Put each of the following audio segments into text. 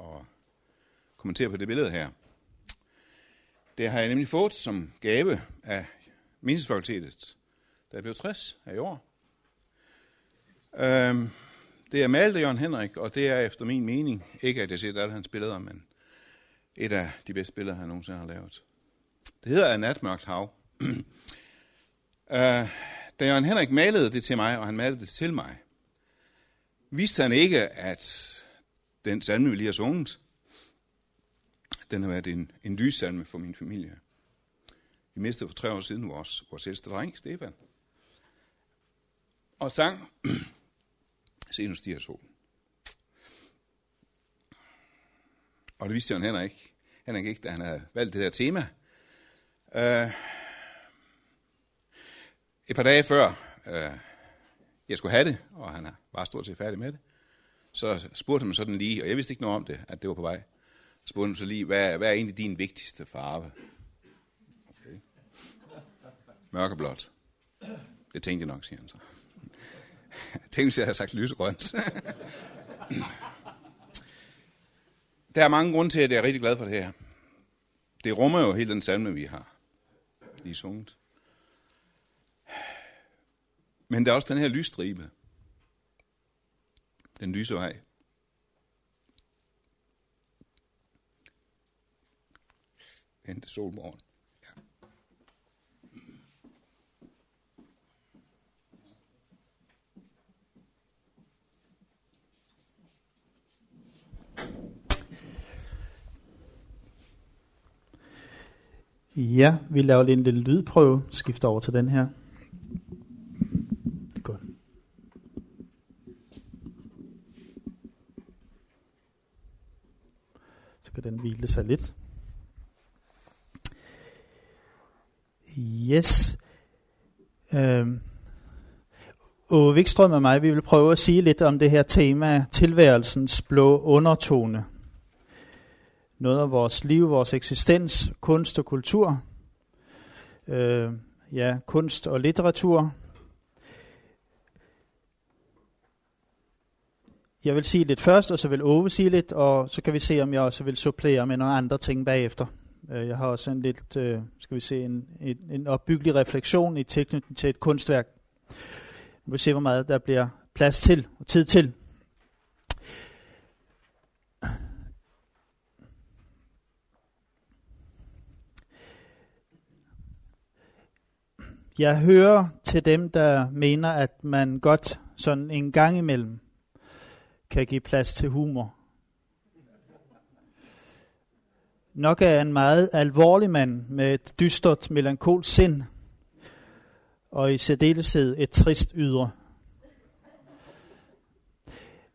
at kommentere på det billede her. Det har jeg nemlig fået som gave af Menighedsfakultetet, da jeg blev 60 her i år. Øhm, det er malet af Jørgen Henrik, og det er efter min mening, ikke at jeg ser alle hans billeder, men et af de bedste billeder, han nogensinde har lavet. Det hedder En natmørkt hav. øh, da Jørgen Henrik malede det til mig, og han malede det til mig, vidste han ikke, at den salme, vi lige har sunget, den har været en, en lyssalme for min familie. Vi mistede for tre år siden vores, vores ældste dreng, Stefan. Og sang, se nu stiger solen. Og det vidste han heller ikke. Henrik ikke, da han havde valgt det her tema. Uh, et par dage før uh, jeg skulle have det, og han var stort set færdig med det, så spurgte han sådan lige, og jeg vidste ikke noget om det, at det var på vej, spurgte han så lige, hvad, hvad er egentlig din vigtigste farve? Okay. Mørkeblåt. Det tænkte jeg nok, siger han så. Tænk, tænkte, hvis jeg havde sagt lysegrønt. Der er mange grunde til, at jeg er rigtig glad for det her. Det rummer jo hele den salme, vi har lige sunget. Men der er også den her lysstribe. Den lyse vej. Hente til solmorgen. Ja. Ja, vi laver lige en lille lydprøve. Skifter over til den her. Godt. Så kan den hvile sig lidt. Yes. Øhm. Ove Vikstrøm og mig, vi vil prøve at sige lidt om det her tema, tilværelsens blå undertone noget af vores liv, vores eksistens, kunst og kultur, øh, ja, kunst og litteratur. Jeg vil sige lidt først, og så vil Ove sige lidt, og så kan vi se, om jeg også vil supplere med nogle andre ting bagefter. Øh, jeg har også en lidt, øh, skal vi se, en, en, en opbyggelig refleksion i tilknytning til et kunstværk. Vi vil se, hvor meget der bliver plads til og tid til. Jeg hører til dem, der mener, at man godt sådan en gang imellem kan give plads til humor. Nok er en meget alvorlig mand med et dystert, melankolsk sind, og i særdeleshed et trist ydre.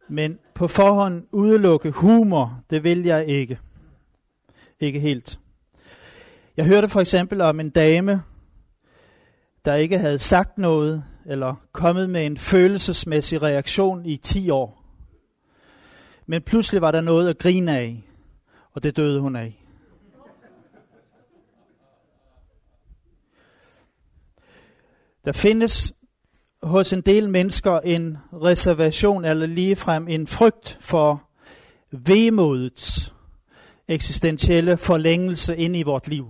Men på forhånd udelukke humor, det vil jeg ikke. Ikke helt. Jeg hørte for eksempel om en dame, der ikke havde sagt noget eller kommet med en følelsesmæssig reaktion i 10 år. Men pludselig var der noget at grine af, og det døde hun af. Der findes hos en del mennesker en reservation eller ligefrem en frygt for vemodets eksistentielle forlængelse ind i vort liv.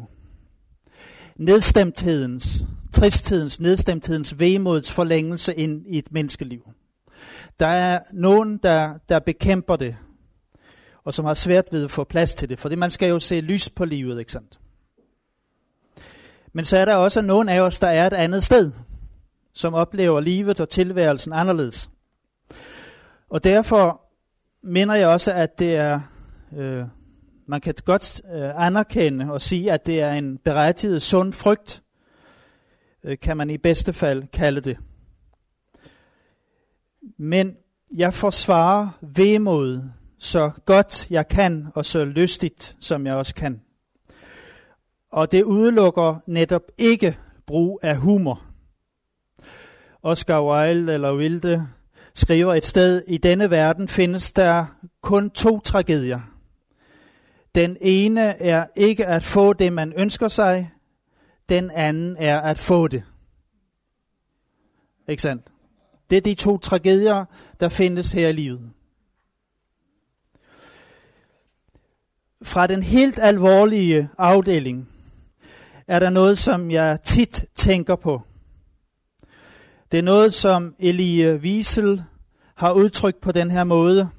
Nedstemthedens tristhedens, nedstemthedens, vemodets forlængelse ind i et menneskeliv. Der er nogen, der, der bekæmper det, og som har svært ved at få plads til det, fordi man skal jo se lys på livet, ikke sandt? Men så er der også nogen af os, der er et andet sted, som oplever livet og tilværelsen anderledes. Og derfor mener jeg også, at det er, øh, man kan godt øh, anerkende og sige, at det er en berettiget sund frygt Øh, kan man i bedste fald kalde det. Men jeg forsvarer vemod så godt jeg kan, og så lystigt som jeg også kan. Og det udelukker netop ikke brug af humor. Oscar Wilde eller Wilde skriver et sted, i denne verden findes der kun to tragedier. Den ene er ikke at få det, man ønsker sig, den anden er at få det. Ikke sandt? Det er de to tragedier, der findes her i livet. fra den helt alvorlige afdeling er der noget, som jeg tit tænker på. Det er noget, som Elie Wiesel har udtrykt på den her måde.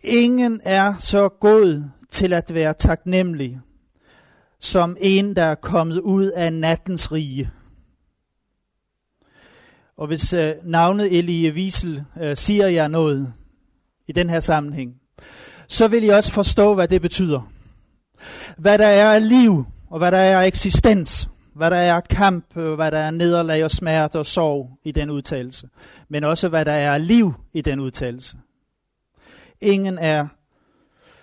Ingen er så god til at være taknemmelig, som en, der er kommet ud af nattens rige. Og hvis øh, navnet Elie Wiesel øh, siger jer noget i den her sammenhæng, så vil I også forstå, hvad det betyder. Hvad der er af liv, og hvad der er af eksistens, hvad der er kamp, øh, hvad der er nederlag og smerte og sorg i den udtalelse, men også hvad der er liv i den udtalelse. Ingen er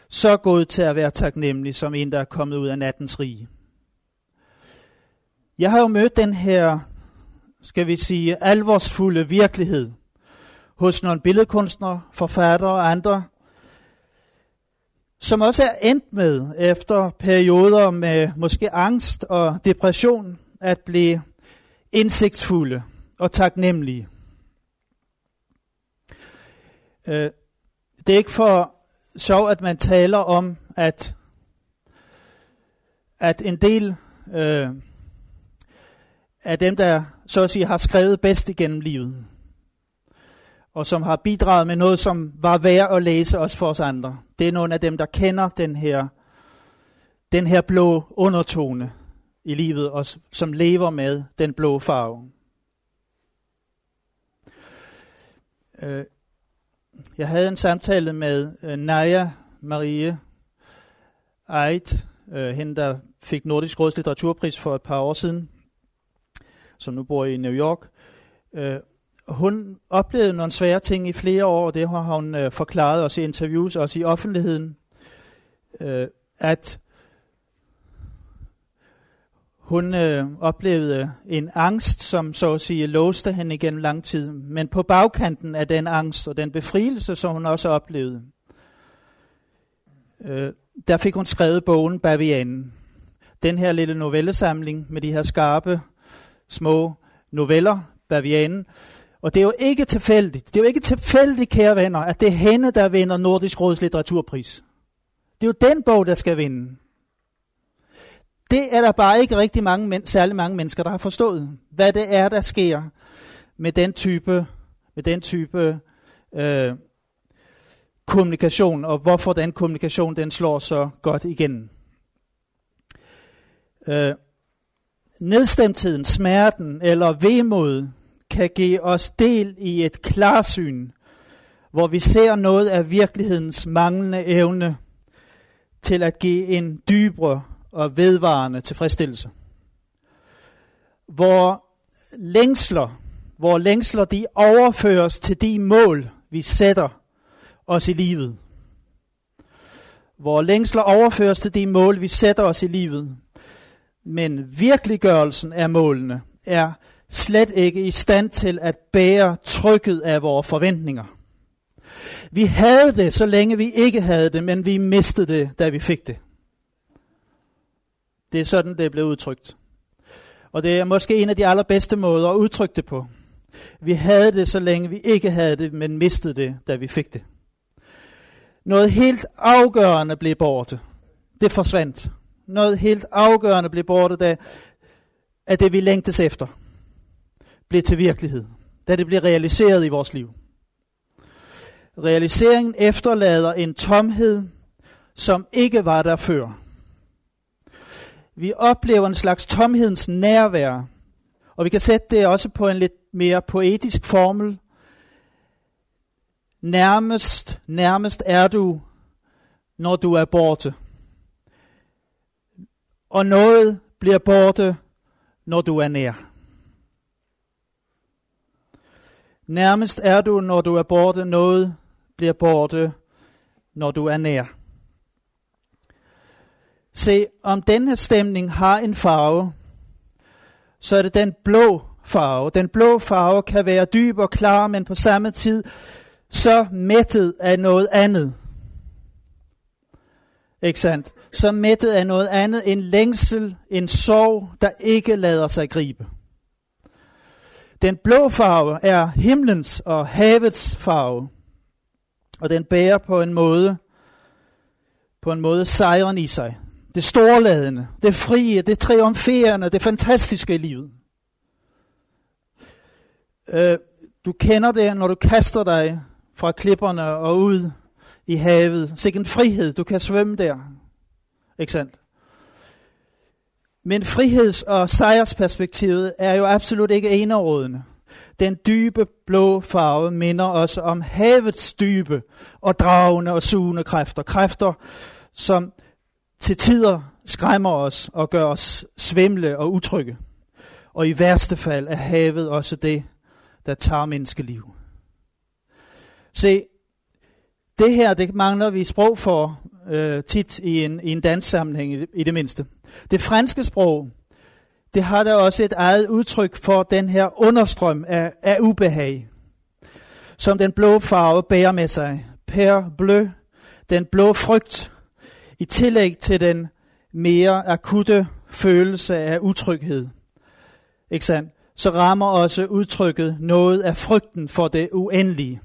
så god til at være taknemmelig som en, der er kommet ud af nattens rige. Jeg har jo mødt den her, skal vi sige, alvorsfulde virkelighed hos nogle billedkunstnere, forfattere og andre, som også er endt med, efter perioder med måske angst og depression, at blive indsigtsfulde og taknemmelige. Øh, det er ikke for sjov, at man taler om, at, at en del øh, af dem, der så at sige har skrevet bedst igennem livet, og som har bidraget med noget, som var værd at læse også for os andre. Det er nogle af dem, der kender den her, den her blå undertone i livet, og som lever med den blå farve. Øh, jeg havde en samtale med øh, Naja Marie Eit, øh, hende der fik Nordisk Råds litteraturpris for et par år siden, som nu bor i New York øh, hun oplevede nogle svære ting i flere år, og det har hun øh, forklaret os i interviews, også i offentligheden, øh, at hun øh, oplevede en angst, som så at sige låste hende igennem lang tid. Men på bagkanten af den angst og den befrielse, som hun også oplevede, øh, der fik hun skrevet bogen Bavianen. Den her lille novellesamling med de her skarpe, små noveller, Bavianen, og det er jo ikke tilfældigt. Det er jo ikke tilfældigt, kære venner, at det er hende, der vinder Nordisk Råds litteraturpris. Det er jo den bog, der skal vinde. Det er der bare ikke rigtig mange, men, særlig mange mennesker, der har forstået, hvad det er, der sker med den type, med den type øh, kommunikation, og hvorfor den kommunikation den slår så godt igen. Øh, nedstemtheden, smerten eller vemod kan give os del i et klarsyn, hvor vi ser noget af virkelighedens manglende evne til at give en dybere og vedvarende tilfredsstillelse. Hvor længsler, hvor længsler de overføres til de mål, vi sætter os i livet. Hvor længsler overføres til de mål, vi sætter os i livet. Men virkeliggørelsen af målene er slet ikke i stand til at bære trykket af vores forventninger. Vi havde det, så længe vi ikke havde det, men vi mistede det, da vi fik det. Det er sådan, det blev udtrykt. Og det er måske en af de allerbedste måder at udtrykke det på. Vi havde det, så længe vi ikke havde det, men mistede det, da vi fik det. Noget helt afgørende blev borte. Det forsvandt. Noget helt afgørende blev borte, da, at det vi længtes efter blev til virkelighed. Da det blev realiseret i vores liv. Realiseringen efterlader en tomhed, som ikke var der før. Vi oplever en slags tomhedens nærvær, og vi kan sætte det også på en lidt mere poetisk formel. Nærmest, nærmest er du, når du er borte. Og noget bliver borte, når du er nær. Nærmest er du, når du er borte, noget bliver borte, når du er nær. Se, om denne stemning har en farve, så er det den blå farve. Den blå farve kan være dyb og klar, men på samme tid så mættet af noget andet. Ikke sandt? Så mættet af noget andet, en længsel, en sorg, der ikke lader sig gribe. Den blå farve er himlens og havets farve, og den bærer på en måde på en måde sejren i sig. Det storladende, det frie, det triumferende, det fantastiske i livet. Øh, du kender det, når du kaster dig fra klipperne og ud i havet. Sikke en frihed, du kan svømme der. Ikke sandt? Men friheds- og sejrsperspektivet er jo absolut ikke enerådende. Den dybe blå farve minder os om havets dybe og dragende og sugende kræfter. Kræfter, som til tider skræmmer os og gør os svimle og utrygge. Og i værste fald er havet også det, der tager menneskeliv. Se, det her, det mangler vi sprog for øh, tit i en, i en danssammenhæng i det, i det mindste. Det franske sprog, det har da også et eget udtryk for den her understrøm af, af ubehag, som den blå farve bærer med sig. Per bleu, den blå frygt, i tillæg til den mere akutte følelse af utryghed. Ikke sandt? Så rammer også udtrykket noget af frygten for det uendelige,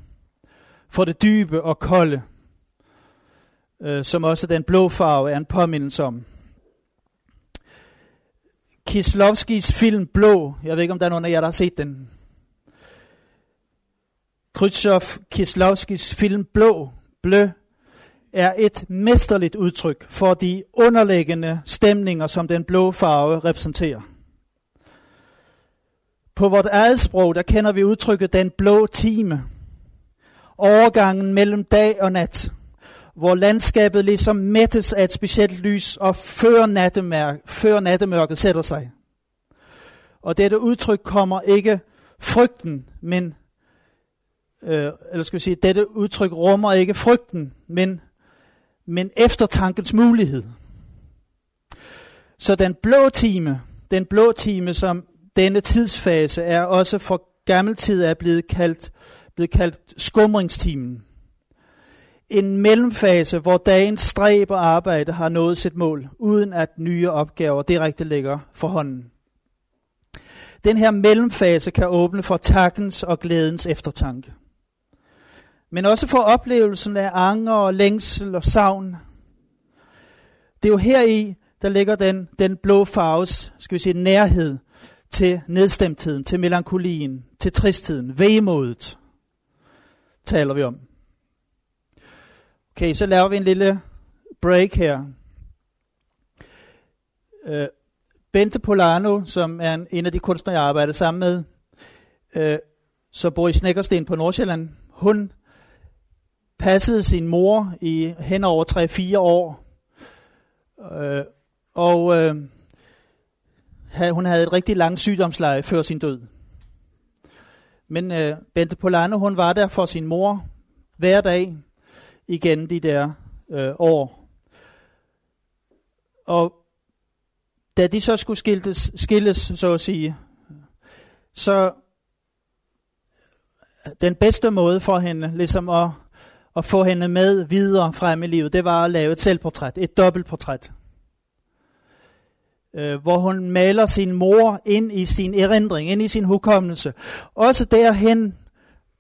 for det dybe og kolde, øh, som også den blå farve er en påmindelse om. Kislovskis film Blå, jeg ved ikke om der er nogen af jer, der har set den. Khrushchev Kislovskis film Blå, Blø, er et mesterligt udtryk for de underliggende stemninger, som den blå farve repræsenterer. På vort eget sprog, der kender vi udtrykket den blå time. Overgangen mellem dag og nat, hvor landskabet ligesom mættes af et specielt lys, og før, nattemær- før nattemørket sætter sig. Og dette udtryk kommer ikke frygten, men øh, eller skal vi sige, dette udtryk rummer ikke frygten, men men eftertankens mulighed. Så den blå time, den blå time, som denne tidsfase er også for gammel tid er blevet kaldt, blevet kaldt skumringstimen. En mellemfase, hvor dagens stræb og arbejde har nået sit mål, uden at nye opgaver direkte ligger for hånden. Den her mellemfase kan åbne for takkens og glædens eftertanke men også for oplevelsen af anger og længsel og savn. Det er jo her i, der ligger den, den blå farves, skal vi sige, nærhed til nedstemtheden, til melankolien, til tristheden, vemodet, taler vi om. Okay, så laver vi en lille break her. Uh, Bente Polano, som er en, en af de kunstnere, jeg arbejder sammen med, uh, så bor i Snækkersten på Nordsjælland, hun passede sin mor i hen over 3-4 år. Øh, og øh, hun havde et rigtig langt sygdomsleje før sin død. Men øh, Bente Polano, hun var der for sin mor hver dag igen de der øh, år. Og da de så skulle skiltes, skilles, så at sige, så den bedste måde for hende ligesom at at få hende med videre frem i livet, det var at lave et selvportræt, et dobbeltportræt. Øh, hvor hun maler sin mor ind i sin erindring, ind i sin hukommelse. Også derhen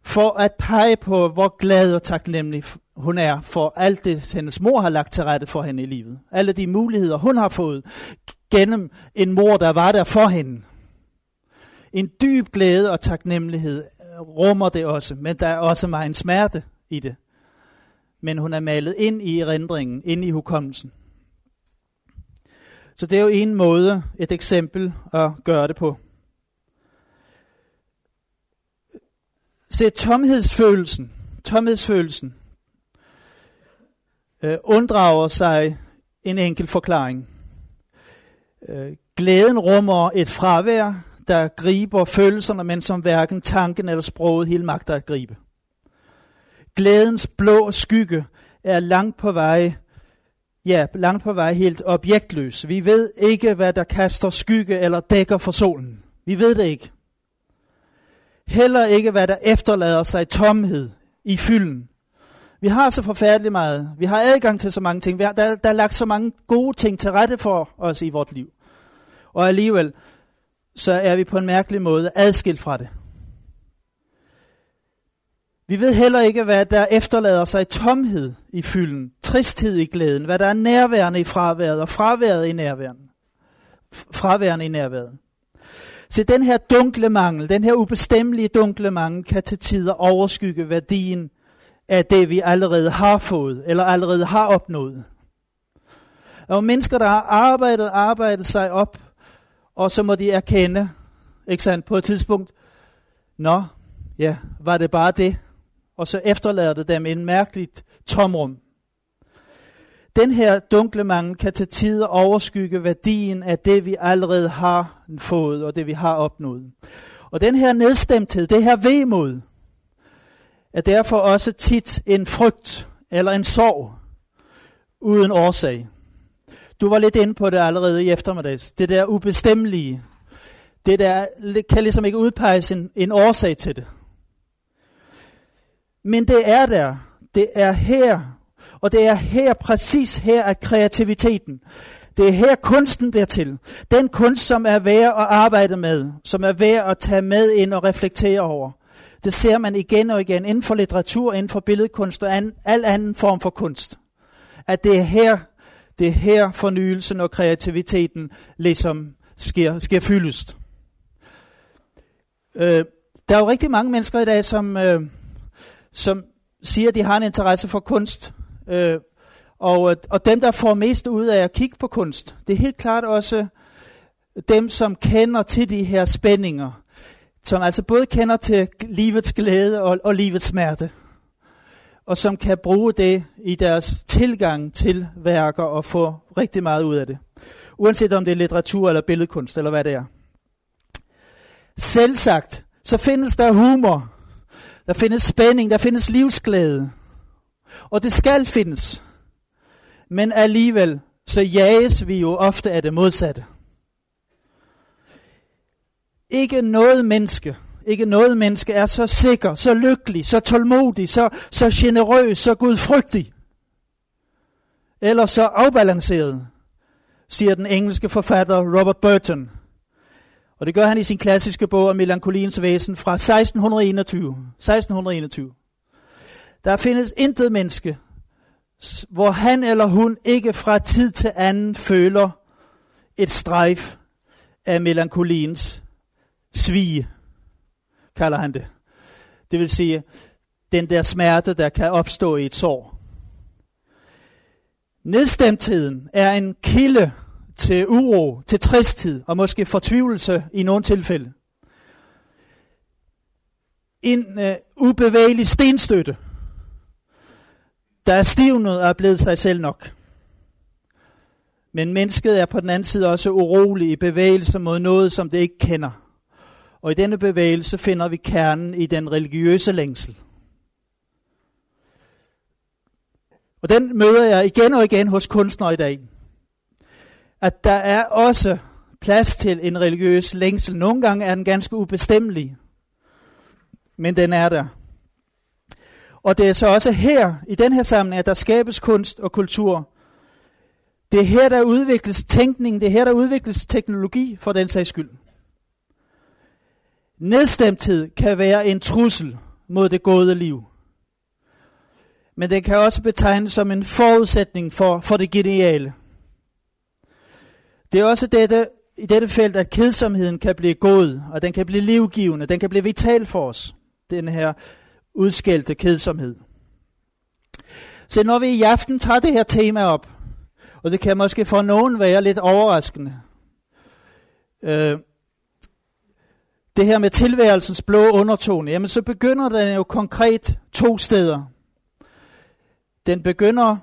for at pege på, hvor glad og taknemmelig hun er for alt det, hendes mor har lagt til rette for hende i livet. Alle de muligheder, hun har fået gennem en mor, der var der for hende. En dyb glæde og taknemmelighed rummer det også, men der er også meget en smerte i det men hun er malet ind i erindringen, ind i hukommelsen. Så det er jo en måde, et eksempel at gøre det på. Se, tomhedsfølelsen, tomhedsfølelsen øh, unddrager sig en enkel forklaring. Øh, glæden rummer et fravær, der griber følelserne, men som hverken tanken eller sproget helt magter at gribe. Glædens blå skygge er langt på vej, ja, langt på vej helt objektløs. Vi ved ikke, hvad der kaster skygge eller dækker for solen. Vi ved det ikke. Heller ikke, hvad der efterlader sig tomhed i fylden. Vi har så forfærdeligt meget. Vi har adgang til så mange ting. Vi har, der, der er lagt så mange gode ting til rette for os i vort liv. Og alligevel, så er vi på en mærkelig måde adskilt fra det. Vi ved heller ikke, hvad der efterlader sig tomhed i fylden, tristhed i glæden, hvad der er nærværende i fraværet og fraværet i nærværende. Fraværende i nærværet. Så den her dunkle mangel, den her ubestemmelige dunkle mangel, kan til tider overskygge værdien af det, vi allerede har fået, eller allerede har opnået. Og mennesker, der har arbejdet, arbejdet sig op, og så må de erkende, ikke sandt, på et tidspunkt, nå, ja, var det bare det? Og så efterlader det dem en mærkeligt tomrum. Den her dunkle mangel kan til tider overskygge værdien af det, vi allerede har fået, og det, vi har opnået. Og den her nedstemthed, det her vemod, er derfor også tit en frygt eller en sorg uden årsag. Du var lidt inde på det allerede i eftermiddags. Det der ubestemmelige. Det der kan ligesom ikke udpeges en, en årsag til det. Men det er der. Det er her. Og det er her, præcis her, at kreativiteten. Det er her, kunsten bliver til. Den kunst, som er værd at arbejde med. Som er værd at tage med ind og reflektere over. Det ser man igen og igen inden for litteratur, inden for billedkunst og an, al anden form for kunst. At det er her, det er her fornyelsen og kreativiteten ligesom sker, sker fyldest. Øh, der er jo rigtig mange mennesker i dag, som, øh, som siger, at de har en interesse for kunst. Øh, og, og dem, der får mest ud af at kigge på kunst, det er helt klart også dem, som kender til de her spændinger. Som altså både kender til livets glæde og, og livets smerte og som kan bruge det i deres tilgang til værker og få rigtig meget ud af det. Uanset om det er litteratur eller billedkunst eller hvad det er. Selvsagt, så findes der humor, der findes spænding, der findes livsglæde. Og det skal findes. Men alligevel, så jages vi jo ofte af det modsatte. Ikke noget menneske ikke noget menneske er så sikker, så lykkelig, så tålmodig, så, så generøs, så gudfrygtig. Eller så afbalanceret, siger den engelske forfatter Robert Burton. Og det gør han i sin klassiske bog om melankoliens væsen fra 1621. 1621. Der findes intet menneske, hvor han eller hun ikke fra tid til anden føler et strejf af melankoliens svige kalder han det. Det vil sige, den der smerte, der kan opstå i et sår. Nedstemtheden er en kilde til uro, til tristhed og måske fortvivlelse i nogle tilfælde. En øh, ubevægelig stenstøtte, der er stivnet og er blevet sig selv nok. Men mennesket er på den anden side også urolig i bevægelse mod noget, som det ikke kender. Og i denne bevægelse finder vi kernen i den religiøse længsel. Og den møder jeg igen og igen hos kunstnere i dag. At der er også plads til en religiøs længsel. Nogle gange er den ganske ubestemmelig, men den er der. Og det er så også her, i den her sammenhæng, at der skabes kunst og kultur. Det er her, der udvikles tænkning, det er her, der udvikles teknologi for den sags skyld. Nedstemthed kan være en trussel mod det gode liv. Men det kan også betegnes som en forudsætning for, for det geniale. Det er også dette, i dette felt, at kedsomheden kan blive god, og den kan blive livgivende, den kan blive vital for os, den her udskældte kedsomhed. Så når vi i aften tager det her tema op, og det kan måske for nogen være lidt overraskende, øh, det her med tilværelsens blå undertone, jamen så begynder den jo konkret to steder. Den begynder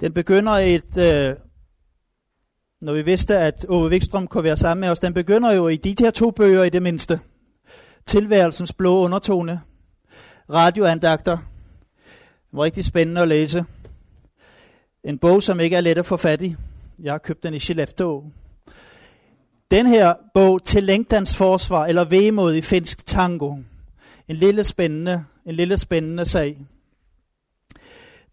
den begynder et, øh, når vi vidste, at Ove Wikstrøm kunne være sammen med os, den begynder jo i de her to bøger i det mindste. Tilværelsens blå undertone, radioandagter, det var rigtig spændende at læse. En bog, som ikke er let at få fat i. Jeg har købt den i Skellefteå. Den her bog, Til længdans forsvar, eller Vemod i finsk tango. En lille spændende, en lille spændende sag.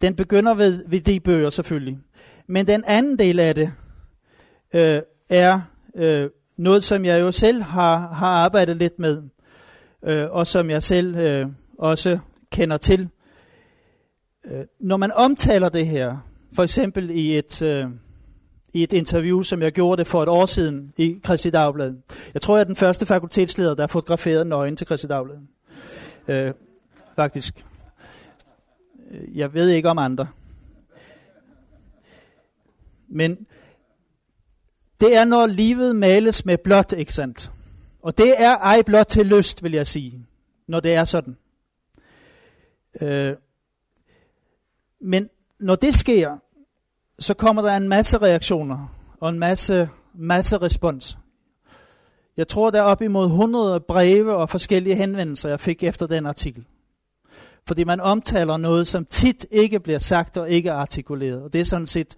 Den begynder ved, ved de bøger selvfølgelig. Men den anden del af det øh, er øh, noget, som jeg jo selv har, har arbejdet lidt med. øh, og som jeg selv øh, også kender til. Øh, når man omtaler det her, for eksempel i et, øh, i et interview, som jeg gjorde det for et år siden i Christi Dagblad. Jeg tror, jeg er den første fakultetsleder, der har fotograferet nøgen til Christi Dagblad. Øh, faktisk. Øh, jeg ved ikke om andre. Men det er, når livet males med blåt, ikke sandt? Og det er ej blot til lyst, vil jeg sige, når det er sådan. Øh, men når det sker, så kommer der en masse reaktioner og en masse, masse respons. Jeg tror, der er op imod 100 breve og forskellige henvendelser, jeg fik efter den artikel. Fordi man omtaler noget, som tit ikke bliver sagt og ikke artikuleret. Og det er sådan set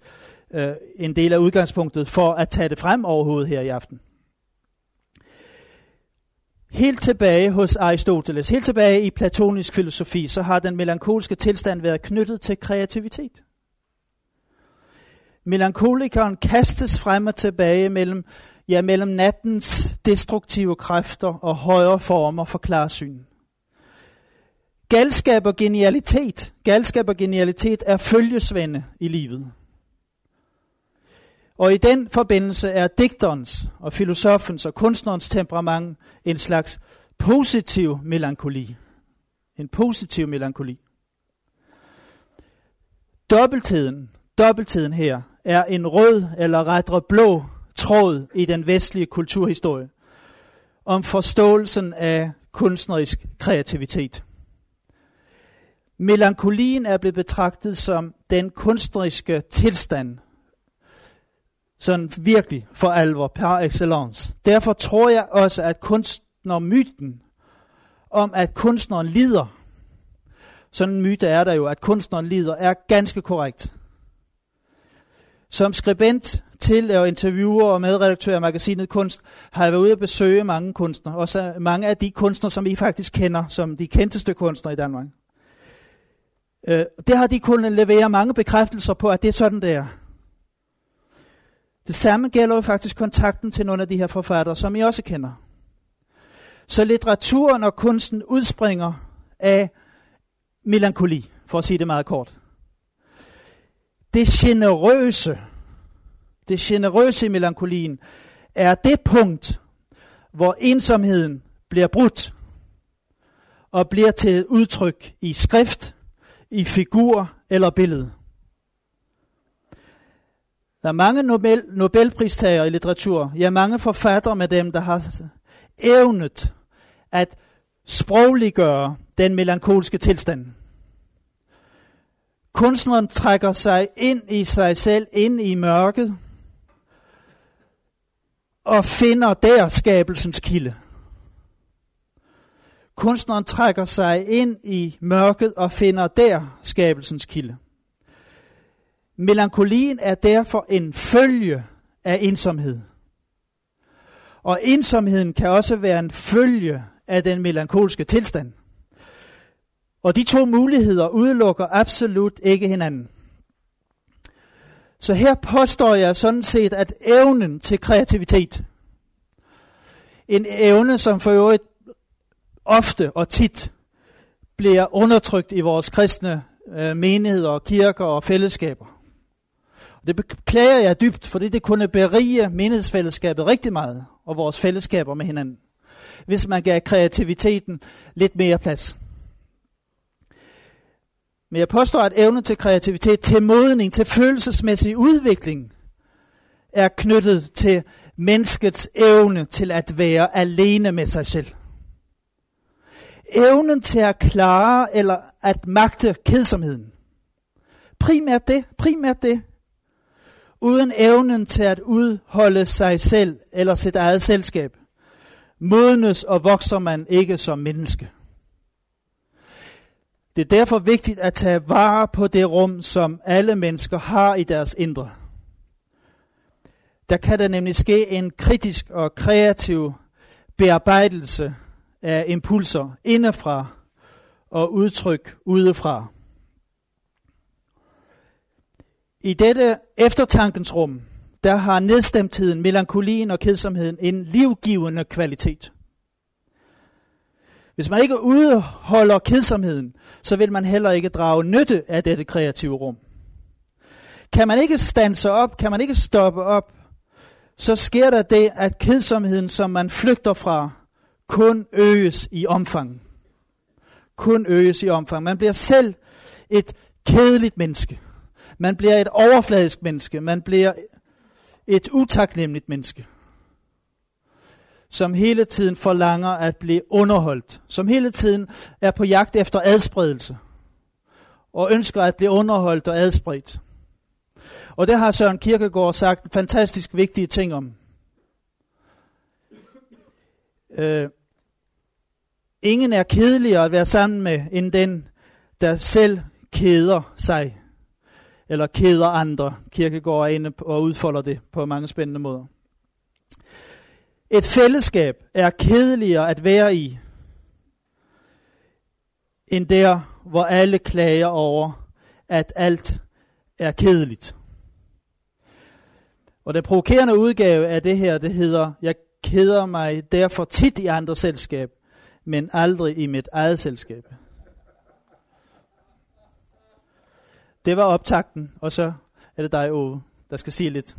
øh, en del af udgangspunktet for at tage det frem overhovedet her i aften. Helt tilbage hos Aristoteles, helt tilbage i platonisk filosofi, så har den melankolske tilstand været knyttet til kreativitet. Melankolikeren kastes frem og tilbage mellem, ja, mellem nattens destruktive kræfter og højere former for klarsyn. Galskab og genialitet, galskab og genialitet er følgesvende i livet. Og i den forbindelse er digterens og filosofens og kunstnerens temperament en slags positiv melankoli. En positiv melankoli. Dobbeltheden, dobbeltheden her er en rød eller rettere blå tråd i den vestlige kulturhistorie om forståelsen af kunstnerisk kreativitet. Melankolien er blevet betragtet som den kunstneriske tilstand, sådan virkelig for alvor, per excellence. Derfor tror jeg også, at kunstnermyten om, at kunstneren lider, sådan en myte er der jo, at kunstneren lider, er ganske korrekt. Som skribent til og interviewer og medredaktør af magasinet Kunst, har jeg været ude at besøge mange kunstnere, også mange af de kunstnere, som I faktisk kender, som de kendteste kunstnere i Danmark. Øh, det har de kunnet levere mange bekræftelser på, at det er sådan, det er. Det samme gælder jo faktisk kontakten til nogle af de her forfattere, som I også kender. Så litteraturen og kunsten udspringer af melankoli, for at sige det meget kort. Det generøse, det generøse i melankolien, er det punkt, hvor ensomheden bliver brudt og bliver til et udtryk i skrift, i figur eller billede. Der er mange Nobel, Nobelpristager i litteratur. Ja, mange forfattere med dem, der har evnet at sprogliggøre den melankolske tilstand. Kunstneren trækker sig ind i sig selv, ind i mørket, og finder der skabelsens kilde. Kunstneren trækker sig ind i mørket og finder der skabelsens kilde. Melankolien er derfor en følge af ensomhed. Og ensomheden kan også være en følge af den melankolske tilstand. Og de to muligheder udelukker absolut ikke hinanden. Så her påstår jeg sådan set, at evnen til kreativitet, en evne, som for øvrigt ofte og tit bliver undertrykt i vores kristne øh, menigheder, kirker og fællesskaber. Det beklager jeg dybt, fordi det kunne berige menighedsfællesskabet rigtig meget, og vores fællesskaber med hinanden, hvis man gav kreativiteten lidt mere plads. Men jeg påstår, at evnen til kreativitet, til modning, til følelsesmæssig udvikling, er knyttet til menneskets evne til at være alene med sig selv. Evnen til at klare eller at magte kedsomheden. Primært det, primært det, uden evnen til at udholde sig selv eller sit eget selskab, modnes og vokser man ikke som menneske. Det er derfor vigtigt at tage vare på det rum, som alle mennesker har i deres indre. Der kan der nemlig ske en kritisk og kreativ bearbejdelse af impulser indefra og udtryk udefra. I dette eftertankens rum, der har nedstemtheden, melankolien og kedsomheden en livgivende kvalitet. Hvis man ikke udholder kedsomheden, så vil man heller ikke drage nytte af dette kreative rum. Kan man ikke stanse op, kan man ikke stoppe op, så sker der det, at kedsomheden, som man flygter fra, kun øges i omfang. Kun øges i omfang. Man bliver selv et kedeligt menneske. Man bliver et overfladisk menneske. Man bliver et utaknemmeligt menneske. Som hele tiden forlanger at blive underholdt. Som hele tiden er på jagt efter adspredelse. Og ønsker at blive underholdt og adspredt. Og det har Søren Kierkegaard sagt fantastisk vigtige ting om. Øh, ingen er kedeligere at være sammen med, end den, der selv keder sig. Eller keder andre. Kierkegaard er inde og udfolder det på mange spændende måder. Et fællesskab er kedeligere at være i, end der, hvor alle klager over, at alt er kedeligt. Og den provokerende udgave af det her, det hedder, jeg keder mig derfor tit i andre selskab, men aldrig i mit eget selskab. Det var optakten, og så er det dig, Ove, der skal sige lidt.